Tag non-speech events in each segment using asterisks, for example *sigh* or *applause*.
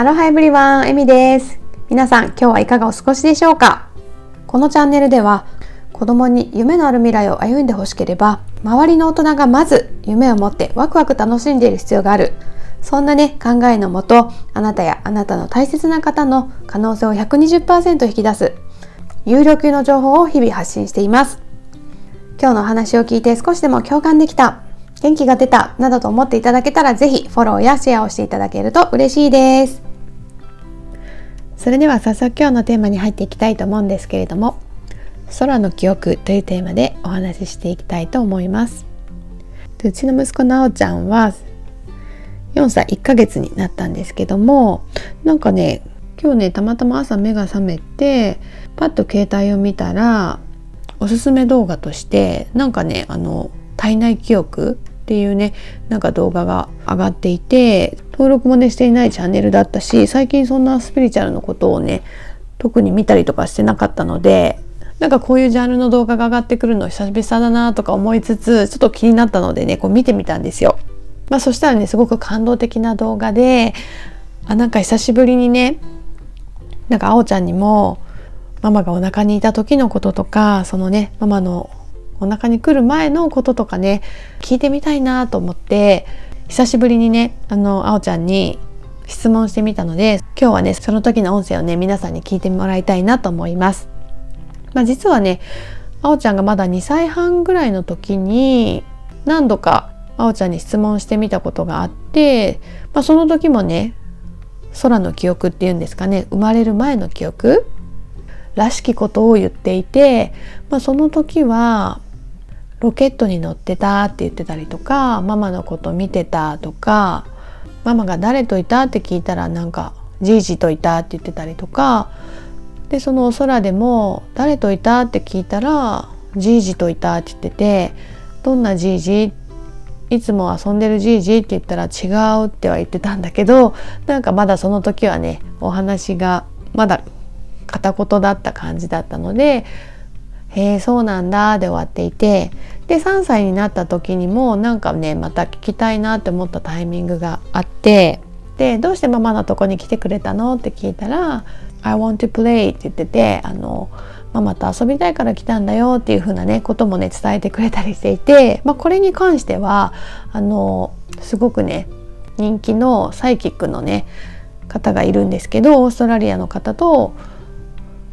アロハエブリワン、エミです。皆さん、今日はいかがお過ごしでしょうか？このチャンネルでは、子供に夢のある未来を歩んでほしければ、周りの大人がまず夢を持ってワクワク楽しんでいる必要がある。そんなね、考えのもと、あなたやあなたの大切な方の可能性を120%引き出す、有料級の情報を日々発信しています。今日のお話を聞いて少しでも共感できた、元気が出た、などと思っていただけたら、ぜひフォローやシェアをしていただけると嬉しいです。それでは早速今日のテーマに入っていきたいと思うんですけれども空の記憶というテーマでお話ししていきたいと思います。うちの息子なおちゃんは4歳1ヶ月になったんですけどもなんかね今日ねたまたま朝目が覚めてパッと携帯を見たらおすすめ動画としてなんかねあの体内記憶っていうねなんか動画が上がっていて登録もねしていないチャンネルだったし最近そんなスピリチュアルのことをね特に見たりとかしてなかったのでなんかこういうジャンルの動画が上がってくるの久々だなとか思いつつちょっと気になったのでねこう見てみたんですよ。まあ、そしたらねすごく感動的な動画であなんか久しぶりにねなんかあおちゃんにもママがお腹にいた時のこととかそのねママのお腹に来る前のこととかね聞いてみたいなと思って久しぶりにねあのあおちゃんに質問してみたので今日はねその時の音声をね皆さんに聞いてもらいたいなと思います。まあ、実はねあおちゃんがまだ2歳半ぐらいの時に何度かあおちゃんに質問してみたことがあって、まあ、その時もね空の記憶っていうんですかね生まれる前の記憶らしきことを言っていて、まあ、その時はロケットに乗ってたって言ってたりとかママのこと見てたとかママが誰といたって聞いたらなんかじいじといたって言ってたりとかでそのお空でも誰といたって聞いたらじいじといたって言っててどんなじいじいつも遊んでるじいじって言ったら違うっては言ってたんだけどなんかまだその時はねお話がまだ片言だった感じだったのでへえそうなんだで終わっていてで3歳になった時にもなんかねまた聞きたいなって思ったタイミングがあってでどうしてママのとこに来てくれたのって聞いたら「I want to play」って言っててあのママと遊びたいから来たんだよっていう風なねこともね伝えてくれたりしていて、まあ、これに関してはあのすごくね人気のサイキックのね方がいるんですけどオーストラリアの方と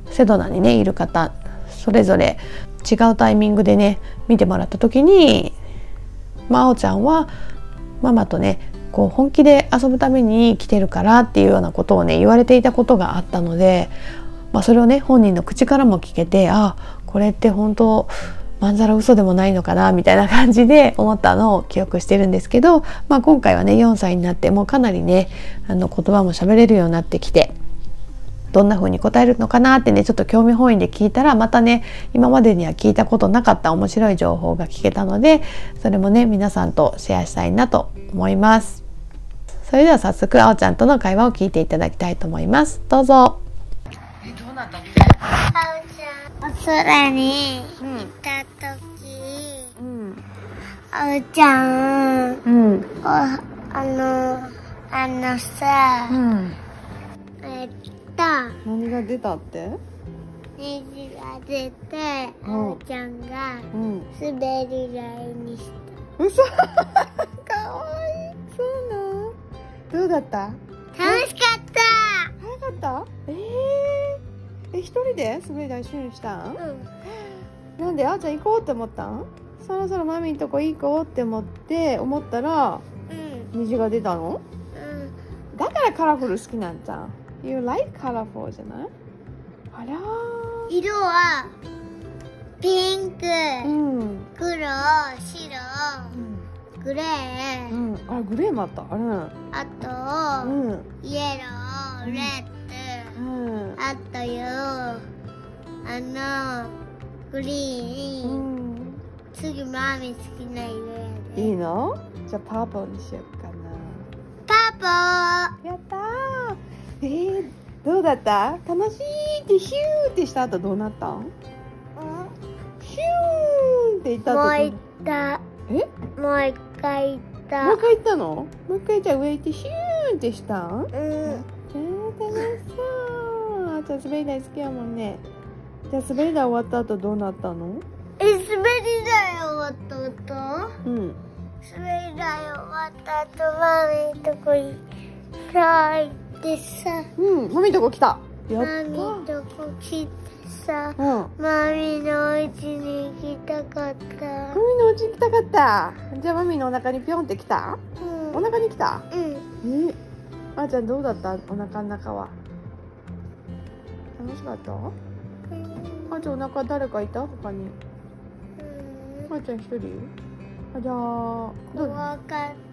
セドナにねいる方それぞれ違うタイミングでね見てもらった時にまあおちゃんはママとねこう本気で遊ぶために来てるからっていうようなことをね言われていたことがあったので、まあ、それをね本人の口からも聞けてあこれって本当まんざら嘘でもないのかなみたいな感じで思ったのを記憶してるんですけど、まあ、今回はね4歳になってもうかなりねあの言葉も喋れるようになってきてどんな風に答えるのかなってねちょっと興味本位で聞いたらまたね今までには聞いたことなかった面白い情報が聞けたのでそれもね皆さんとシェアしたいなと思います。それでは早速あおちゃんとの会話を聞いていただきたいと思います。どうぞ。えどうなった？のあおちゃん、お空に行ったとき、うんあおちゃん、うん。お、あの、あのさ、うん。えっと、何が出たって？ネジが出て、あうん。おちゃんがうん。滑り台にし嘘。*laughs* かわいい。そうなんどうだった？た。楽しかった。早かった？えー、え一人で滑り台一緒にしたん？うん。なんで？あーちゃん行こうって思ったん？そろそろマミんとこ行こうって思って思ったらうん。虹が出たの？うん。だからカラフル好きなんじゃん You like colorful じゃないあら色は、ピンク、ーうん黒、白、グレー、うんあグレーもあったあれあと、うんイエロー、レッド、うんあとよ、あの、グリーうン、ん次マミ好きな色やで。いいのじゃあパープルにしようかなパやったーえー、どうだった？楽しいってヒューってした後どうなった？んヒューって言った後パもう行った。え？もう一回行った。もう一回行ったの？もう一回じゃあ上行ってヒューンってした？ん。うん。え楽しそう。あーちゃん滑り台好きやもんね。じゃあ滑り台終わった後どうなったの？え、滑り台終わった後？うん。滑り台終わった後、マミーとこにさ、行ってさ、うんマミとこ来た。やったマミーとこ来てさ、うん。マミーのお家に行きたかった。マミのお家行きたかった。じゃあマミのお腹にピョンって来た？うん。お腹に来た？うん。えあーちゃんどうだった？お腹の中は。楽しかった？あーちゃんお腹誰かいた？他に。あーちゃん一人？あじゃあどう？怖かっ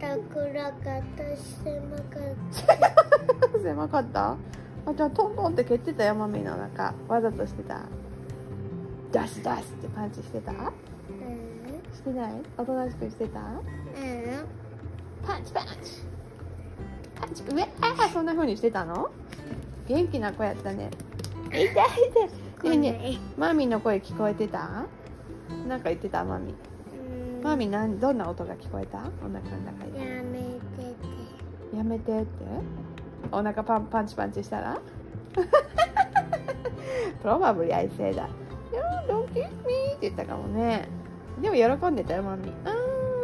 た、暗かったし、狭かった。*laughs* 狭かったあじゃあトントンって蹴ってたよマミのお腹わざとしてた？ダシダシってパンチしてた？うん。してない？おとなしくしてた？うん。パンチパンチ。パンチ。うえあそんな風にしてたの？元気な子やったね。痛い痛いねえねえマミの声聞こえてた？なんか言ってた？マミ。うん。マミなんどんな音が聞こえた？お腹の中で。やめてて。やめてって？お腹パンパンチパンチしたら？Probably I say that Yeah, don't kiss me って言ったかもね。でも喜んでたよマミ。あ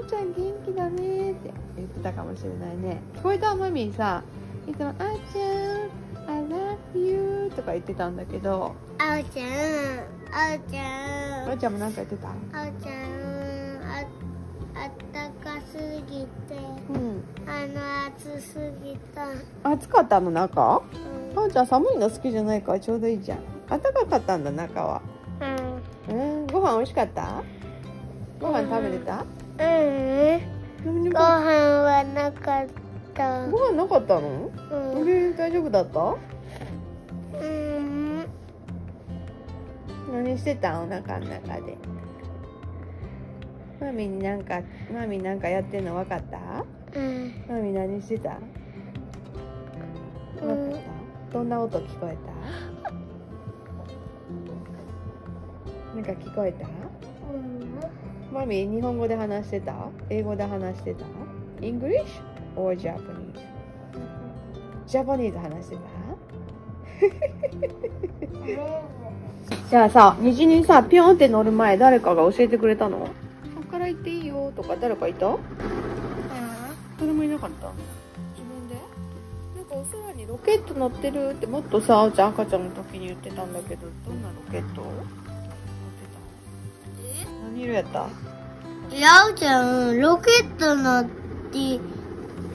ーちゃん元気だねって。言ってたかもしれないね。聞こえたマミさ。いつも「あーちゃん I love you」とか言ってたんだけど。あおちゃん、あおちゃん、あーちゃんも何か言ってた？あおちゃん、あ、あったかすぎて、うんあの暑すぎた。暑かったの中？うん。あーちゃん寒いの好きじゃないか。らちょうどいいじゃん。暖かかったんだ中は。うん。うん。ご飯美味しかった？ご飯食べてた？うん。ご飯はなかった。ご飯なかったの？うん。え大丈夫だった？うん。何してた？お腹の中で。マミになんかマミなんかやってんの分かった？うん。マミ何してた？分かった？どんな音聞こえた？なんか聞こえた？マミ日本語で話してた？英語で話してた？English or Japanese? ジャパニーズ話してた？じゃあさ虹にさピョンって乗る前誰かが教えてくれたの？ここから行っていいよとか誰かいた？誰もいなかった？自分で？なんかお空にロケット乗ってるってもっとさあおちゃん赤ちゃんの時に言ってたんだけどどんなロケット？乗ってた。何色やった？いやおちゃん、ロケット乗って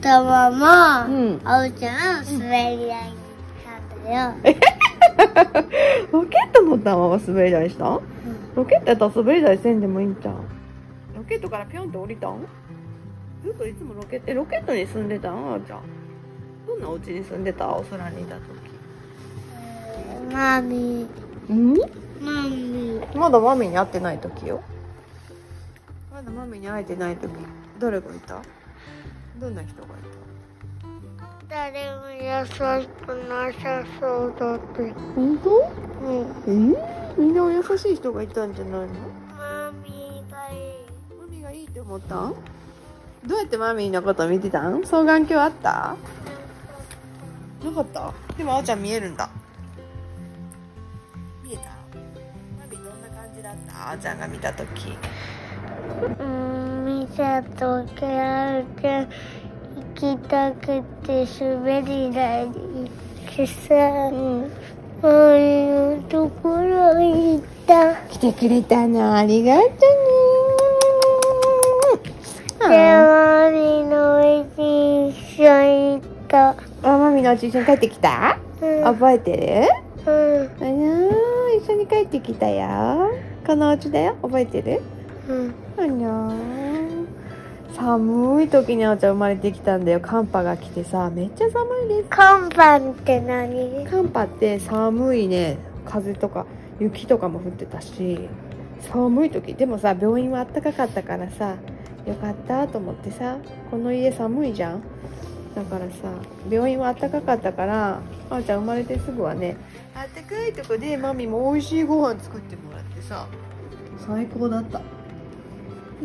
たまま、うん。あおちゃん、滑り台に行ったんだよ。*laughs* ロケット乗ったまま滑り台した？ロケットやったら滑り台せんでもいいんちゃう？ロケットからピョンって降りたん？ずっといつもロケットえロケットに住んでたん？あーちゃんどんなお家に住んでた？お空にいた時マミ。うん？マミ。まだマミに会ってない時よ。まだマミに会えてない時。誰がいた？どんな人がい誰も優しくなさそうだって。た。本当？うん。えみんな優しい人がいたんじゃないの？マミがいい。マミがいいって思った？んどうやってマミーのこと見てたん？双眼鏡あった？なかった？でもあおちゃん見えるんだ。見えた？マミどんな感じだった？あおちゃんが見た時。うん、見たときあおちゃん、行きたくて滑り台に行ってさ、うん。マミのところに行った。来てくれたの。ありがとで、ねマミの家に一緒に行った。あマミのお家一緒に帰ってきた？うん。覚えてる？うん。あ一緒に帰ってきたよ。このお家だよ？覚えてる？うん。あらー寒い時にあおちゃん生まれてきたんだよ。寒波が来てさめっちゃ寒いです。看板って何？寒波って寒いね。風とか雪とかも降ってたし寒い時。でもさ病院はあったかかったからさよかったと思ってさこの家寒いじゃん。だからさ病院はあったかかったからあおちゃん生まれてすぐはねあったかいとこでマミも美味しいご飯作ってもらってさ最高だった。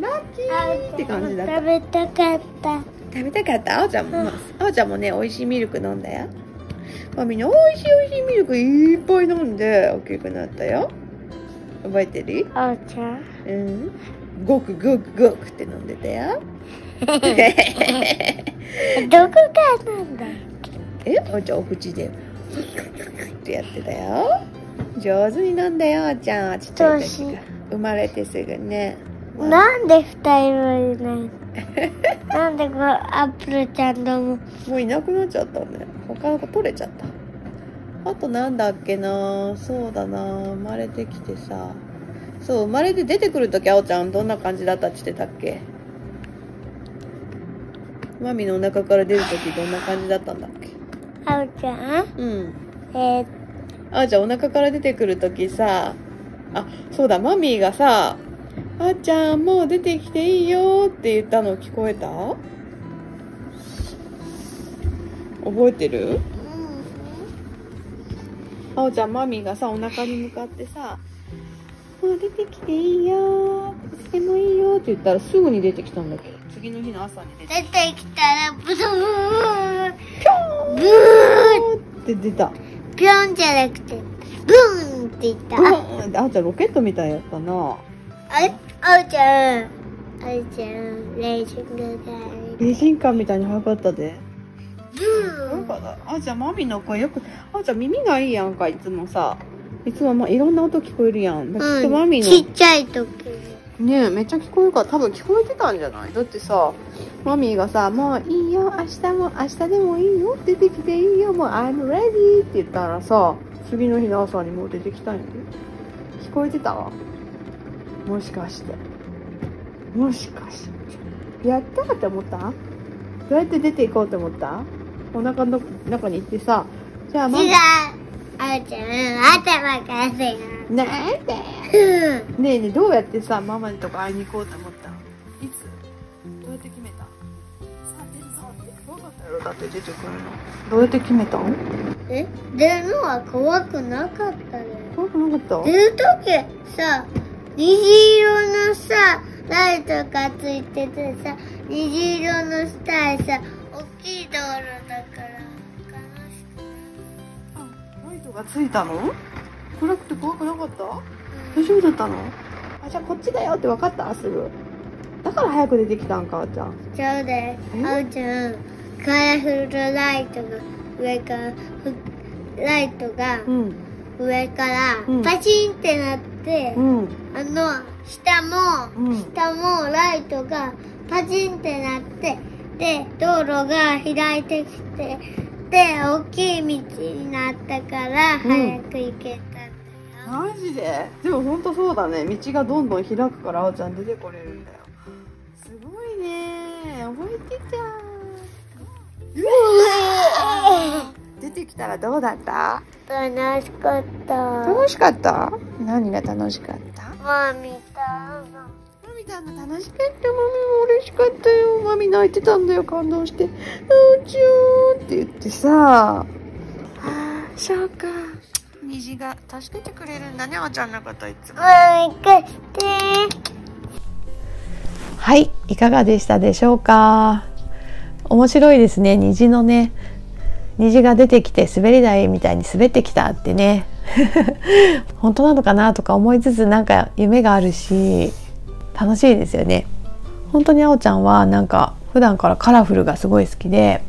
ラッキーって感じだった。食べたかった。食べたかった？あおちゃんも、あおちゃんもね美味しいミルク飲んだよ。マミのおいしいおいしいミルクいっぱい飲んで大きくなったよ。覚えてる？あおちゃんうんごくごくごくって飲んでたよ。*laughs* どこからなんだ？えおうちゃんお口でってやってたよ。上手に飲んだよおうちゃんちっちゃい時生まれてすぐね。なんで二人もいない？*laughs* なんでこうアップルちゃんとももういなくなっちゃったね。他の子取れちゃった。あとなんだっけな？そうだな。生まれてきてさそう生まれて出てくるときあおちゃんどんな感じだったって言ってたっけ？マミのお腹から出るときどんな感じだったんだっけ？あおちゃん？うん。えー、あおちゃんお腹から出てくるときさあそうだマミーがさ「あーちゃんもう出てきていいよ」って言ったの聞こえた？覚えてる？あおちゃんマミーがさお腹に向かってさ「もう出てきていいよ。いつでもいいよ」って言ったらすぐに出てきたんだけど。次の日の朝に出て出てきたらブドーン。ブーって出た。ンピョンじゃなくてブーンって言った。ブあーちゃんロケットみたいやったな。あれ？あおちゃんあおちゃんレーシングだレーシンカーみたいに速かったで。ブーン。あおちゃんマミの声よくあおちゃん耳がいいやんかいつもさいつもまいろんな音聞こえるやん。だからきっとマミの、ちっちゃい時。ねえめっちゃ聞こえるから多分聞こえてたんじゃない？だってさマミーがさ「もういいよ明日も明日でもいいよ出てきていいよもう I'm ready」って言ったらさ次の日の朝にもう出てきたんやで。聞こえてたわ。もしかして。もしかして。やったって思った？どうやって出ていこうって思った？お腹の中に行ってさじゃあマミあおちゃん頭からせよなんでうんねえねえどうやってさママにとか会いに行こうと思ったの？いつ？どうやって決めた？だって出てくるのどうやって決めたのえ？出るのは怖くなかったね。怖くなかった？出る時さ虹色のさライトがついててさ虹色の下へさ大きい道路だからあライトがついたの？暗くて怖くなかった？大丈夫だったの？あじゃあこっちだよって分かった？すぐ。だから早く出てきたんかあーちゃんちゃうでえ？あおちゃんカラフルライトが上からふライトがうん。上からうん。パチンってなって、うん。あの下も、うん。下もライトがパチンってなってで道路が開いてきてで大きい道になったから早く行けたんだよ、マジで？でもほんとそうだね。道がどんどん開くからあおちゃん出てこれるんだよ。すごいね。覚えてた出てきたらどうだった？楽しかった。楽しかった？何が楽しかった？マミたのマミたんの楽しかったマミも嬉しかったよ。マミ泣いてたんだよ。感動して「あーちゃん」って言ってさ。そうか。虹が助けてくれるんだねあおちゃんのこといつも。はい、いかがでしたでしょうか？面白いですね、虹のね。虹が出てきて滑り台みたいに滑ってきたってね。*laughs* 本当なのかなとか思いつつなんか夢があるし楽しいですよね。本当にあおちゃんはなんか普段からカラフルがすごい好きで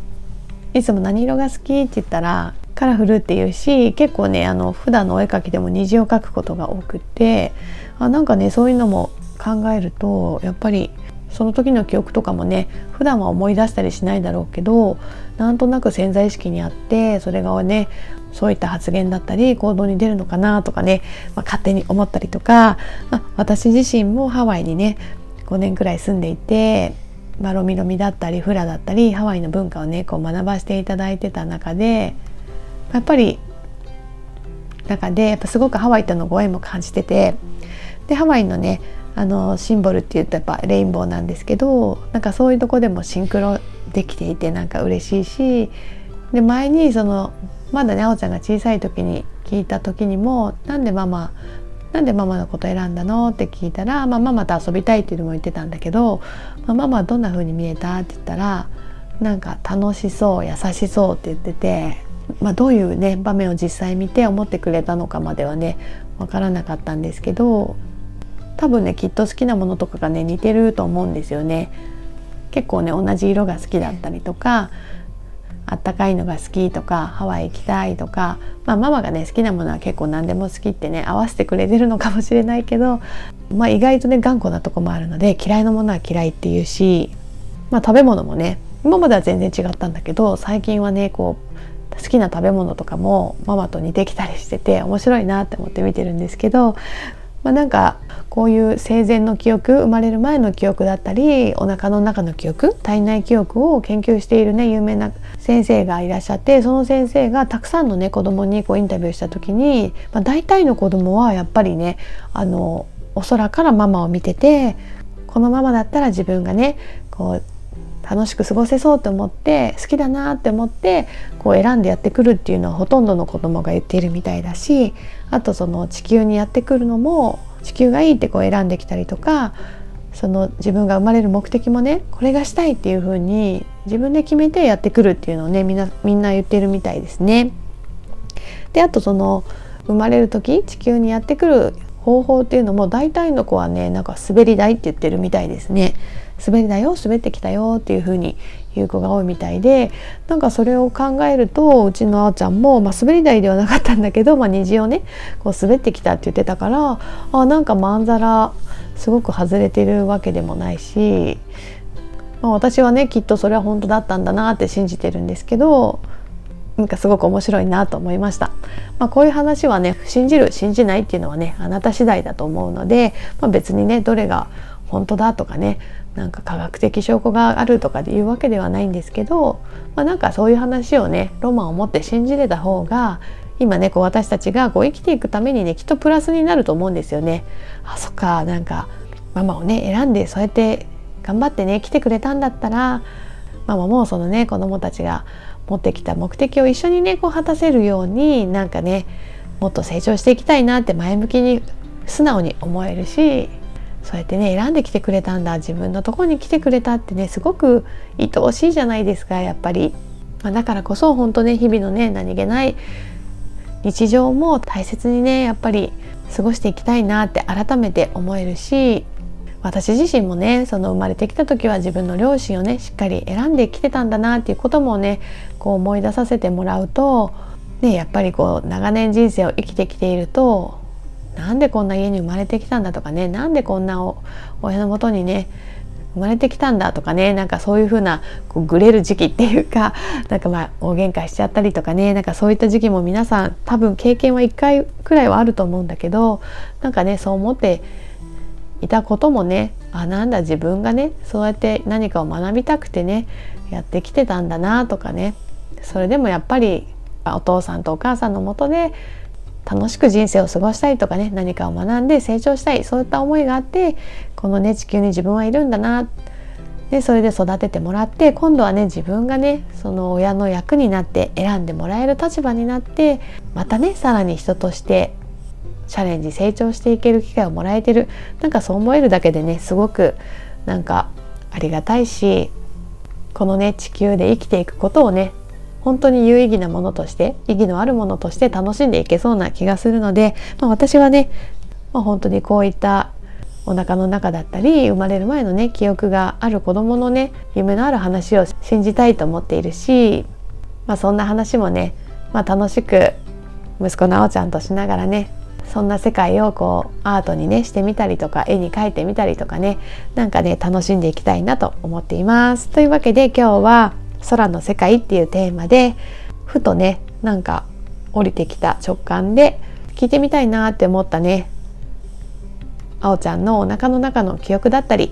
いつも何色が好きって言ったらカラフルって言うし結構ねあの普段のお絵描きでも虹を描くことが多くてあなんかねそういうのも考えるとやっぱりその時の記憶とかもね普段は思い出したりしないだろうけどなんとなく潜在意識にあってそれがねそういった発言だったり行動に出るのかなとかね、まあ、勝手に思ったりとか、まあ、私自身もハワイにね5年くらい住んでいて、まあ、ロミロミだったりフラだったりハワイの文化をねこう学ばせていただいてた中でやっぱり中でやっぱすごくハワイとのご縁も感じててでハワイのねあのシンボルっていうとやっぱレインボーなんですけどなんかそういうとこでもシンクロできていてなんか嬉しいしで前にそのまだねあおちゃんが小さい時に聞いた時にも「なんでママなんでママのこと選んだの?」って聞いたら、まあ、ママと遊びたいっていうのも言ってたんだけど「まあ、ママはどんな風に見えた?」って言ったらなんか楽しそう優しそうって言っててまあ、どういうね場面を実際見て思ってくれたのかまではね分からなかったんですけど多分ねきっと好きなものとかがね似てると思うんですよね。結構ね同じ色が好きだったりとかあったかいのが好きとかハワイ行きたいとか、まあ、ママがね好きなものは結構何でも好きってね合わせてくれてるのかもしれないけど、まあ、意外とね頑固なとこもあるので嫌いなものは嫌いっていうし、まあ、食べ物もね今までは全然違ったんだけど最近はねこう好きな食べ物とかもママと似てきたりしてて面白いなって思って見てるんですけどまあ、なんかこういう生前の記憶生まれる前の記憶だったりお腹の中の記憶体内記憶を研究しているね有名な先生がいらっしゃってその先生がたくさんのね子供にこうインタビューした時に、まあ、大体の子供はやっぱりねあのお空からママを見ててこのママだったら自分がねこう楽しく過ごせそうと思って好きだなって思ってこう選んでやってくるっていうのはほとんどの子供が言っているみたいだしあとその地球にやってくるのも地球がいいってこう選んできたりとかその自分が生まれる目的もねこれがしたいっていう風に自分で決めてやってくるっていうのをねみんなみんな言ってるみたいですね。であとその生まれる時地球にやってくる方法っていうのも大体の子はねなんか滑り台って言ってるみたいですね。滑りだよ滑ってきたよっていう風に言う子が多いみたいでなんかそれを考えるとうちのあおちゃんも、まあ、滑り台ではなかったんだけど、まあ、虹をねこう滑ってきたって言ってたからあなんかまんざらすごく外れてるわけでもないし、まあ、私はねきっとそれは本当だったんだなって信じてるんですけどなんかすごく面白いなと思いました。まあ、こういう話はね信じる信じないっていうのはねあなた次第だと思うので、まあ、別にねどれが本当だとかねなんか科学的証拠があるとかでいうわけではないんですけど、まあ、なんかそういう話をねロマンを持って信じれた方が今ねこう私たちがこう生きていくためにねきっとプラスになると思うんですよね。あそっかなんかママをね選んでそうやって頑張ってね来てくれたんだったらママもそのね子供たちが持ってきた目的を一緒にねこう果たせるようになんかねもっと成長していきたいなって前向きに素直に思えるしそうやってね選んできてくれたんだ自分のとこに来てくれたってねすごく愛おしいじゃないですかやっぱり、まあ、だからこそ本当ね日々のね何気ない日常も大切にねやっぱり過ごしていきたいなって改めて思えるし私自身もねその生まれてきた時は自分の両親をねしっかり選んできてたんだなっていうこともねこう思い出させてもらうと、ね、やっぱりこう長年人生を生きてきているとなんでこんな家に生まれてきたんだとかねなんでこんな親のもとにね生まれてきたんだとかねなんかそういう風なこうグレる時期っていうか *laughs* なんかまあ大喧嘩しちゃったりとかねなんかそういった時期も皆さん多分経験は1回くらいはあると思うんだけどなんかねそう思っていたこともねあなんだ自分がねそうやって何かを学びたくてねやってきてたんだなとかねそれでもやっぱりお父さんとお母さんのもとで楽しく人生を過ごしたいとかね何かを学んで成長したいそういった思いがあってこのね地球に自分はいるんだな。でそれで育ててもらって今度はね自分がねその親の役になって選んでもらえる立場になってまたねさらに人としてチャレンジ成長していける機会をもらえてる。なんかそう思えるだけでねすごくなんかありがたいしこのね地球で生きていくことをね本当に有意義なものとして意義のあるものとして楽しんでいけそうな気がするので、まあ、私はね、まあ、本当にこういったお腹の中だったり生まれる前のね記憶がある子どものね夢のある話を信じたいと思っているし、まあ、そんな話もね、まあ、楽しく息子のあおちゃんとしながらねそんな世界をこうアートにねしてみたりとか絵に描いてみたりとかねなんかね楽しんでいきたいなと思っています。というわけで今日は空の世界っていうテーマでふとねなんか降りてきた直感で聞いてみたいなって思ったね。あおちゃんのお腹の中の記憶だったり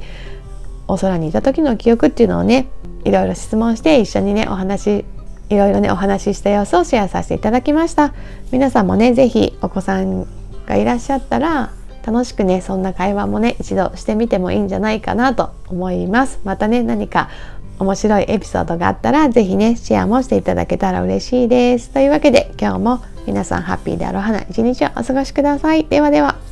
お空にいた時の記憶っていうのをねいろいろ質問して一緒にねお話いろいろねお話しした様子をシェアさせていただきました。皆さんもね是非お子さんがいらっしゃったら楽しくねそんな会話もね一度してみてもいいんじゃないかなと思います。またね何か面白いエピソードがあったら是非ねシェアもしていただけたら嬉しいです。というわけで今日も皆さんハッピーでアロハな一日をお過ごしください。ではでは。